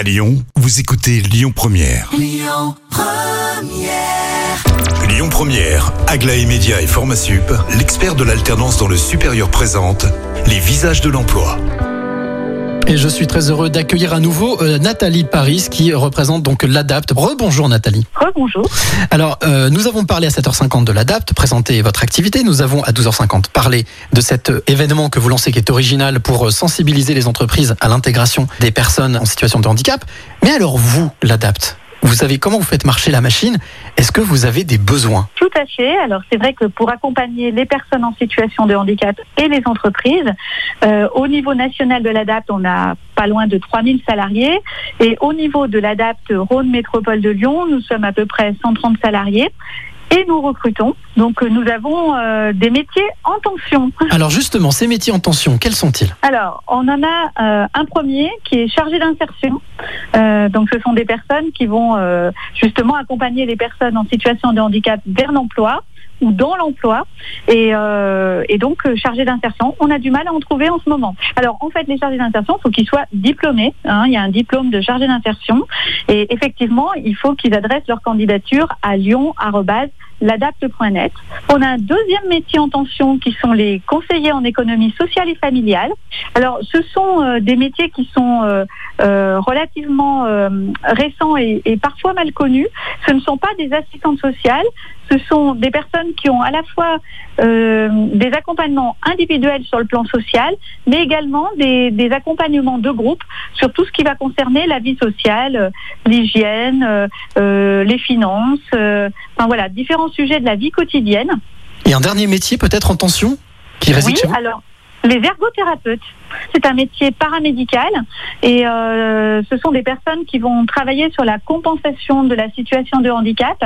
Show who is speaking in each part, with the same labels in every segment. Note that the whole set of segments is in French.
Speaker 1: À Lyon, vous écoutez Lyon Première. Lyon Première, Aglaé Média et Formasup, l'expert de l'alternance dans le supérieur présente les visages de l'emploi.
Speaker 2: Et je suis très heureux d'accueillir à nouveau euh, Nathalie Paris qui représente donc l'ADAPT. Rebonjour Nathalie.
Speaker 3: Rebonjour.
Speaker 2: Alors, euh, nous avons parlé à 7h50 de l'ADAPT, présenté votre activité. Nous avons à 12h50 parlé de cet euh, événement que vous lancez qui est original pour sensibiliser les entreprises à l'intégration des personnes en situation de handicap. Mais alors vous, l'ADAPT, vous savez comment vous faites marcher la machine? Est-ce que vous avez des besoins?
Speaker 3: Tout à fait. Alors c'est vrai que pour accompagner les personnes en situation de handicap et les entreprises, euh, au niveau national de l'ADAPT, on a pas loin de 3000 salariés. Et au niveau de l'ADAPT Rhône Métropole de Lyon, nous sommes à peu près 130 salariés. Et nous recrutons. Donc euh, nous avons euh, des métiers en tension.
Speaker 2: Alors justement, ces métiers en tension, quels sont-ils?
Speaker 3: Alors, on en a euh, un premier qui est chargé d'insertion. Euh, donc, ce sont des personnes qui vont euh, justement accompagner les personnes en situation de handicap vers l'emploi ou dans l'emploi et, euh, et donc euh, chargés d'insertion. On a du mal à en trouver en ce moment. Alors en fait, les chargés d'insertion, il faut qu'ils soient diplômés. hein. il y a un diplôme de chargé d'insertion et effectivement, il faut qu'ils adressent leur candidature à lyon@ladapte.net. On a un deuxième métier en tension qui sont les conseillers en économie sociale et familiale. Alors ce sont euh, des métiers qui sont euh, euh, relativement euh, récents et, et parfois mal connus. Ce ne sont pas des assistantes sociales, ce sont des personnes qui ont à la fois euh, des accompagnements individuels sur le plan social, mais également des, des accompagnements de groupe sur tout ce qui va concerner la vie sociale, euh, l'hygiène, euh, les finances, enfin voilà, différents sujets de la vie quotidienne.
Speaker 2: Et un dernier métier peut-être en tension? Qui réside
Speaker 3: Oui,
Speaker 2: chez vous?
Speaker 3: alors les ergothérapeutes, c'est un métier paramédical et euh, ce sont des personnes qui vont travailler sur la compensation de la situation de handicap.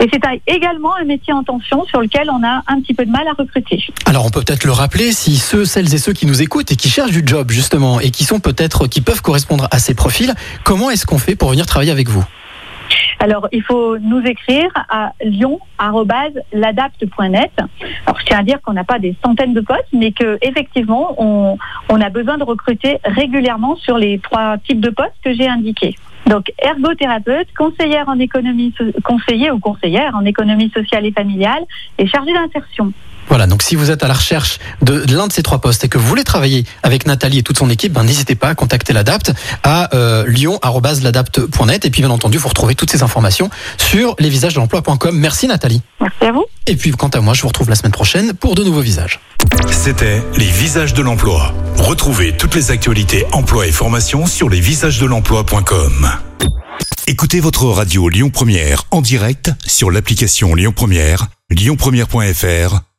Speaker 3: Et c'est également un métier en tension sur lequel on a un petit peu de mal à recruter.
Speaker 2: Alors on peut peut-être le rappeler si ceux, celles et ceux qui nous écoutent et qui cherchent du job justement et qui sont peut-être qui peuvent correspondre à ces profils, comment est-ce qu'on fait pour venir travailler avec vous?
Speaker 3: Alors, il faut nous écrire à lyon@ladapte.net. Alors, je tiens à dire qu'on n'a pas des centaines de postes, mais que effectivement, on, on a besoin de recruter régulièrement sur les trois types de postes que j'ai indiqués. Donc, ergothérapeute, conseillère en économie, conseiller ou conseillère en économie sociale et familiale, et chargée d'insertion.
Speaker 2: Voilà, donc si vous êtes à la recherche de, de l'un de ces trois postes et que vous voulez travailler avec Nathalie et toute son équipe, ben, n'hésitez pas à contacter l'ADAPT à euh, lyon.ladapte.net et puis bien entendu, vous retrouvez toutes ces informations sur lesvisagesdelemploi.com. Merci Nathalie.
Speaker 3: Merci à vous.
Speaker 2: Et puis quant à moi, je vous retrouve la semaine prochaine pour de nouveaux visages.
Speaker 1: C'était les visages de l'emploi. Retrouvez toutes les actualités emploi et formation sur lesvisagesdelemploi.com. Écoutez votre radio Lyon Première en direct sur l'application Lyon Première, lyonpremière.fr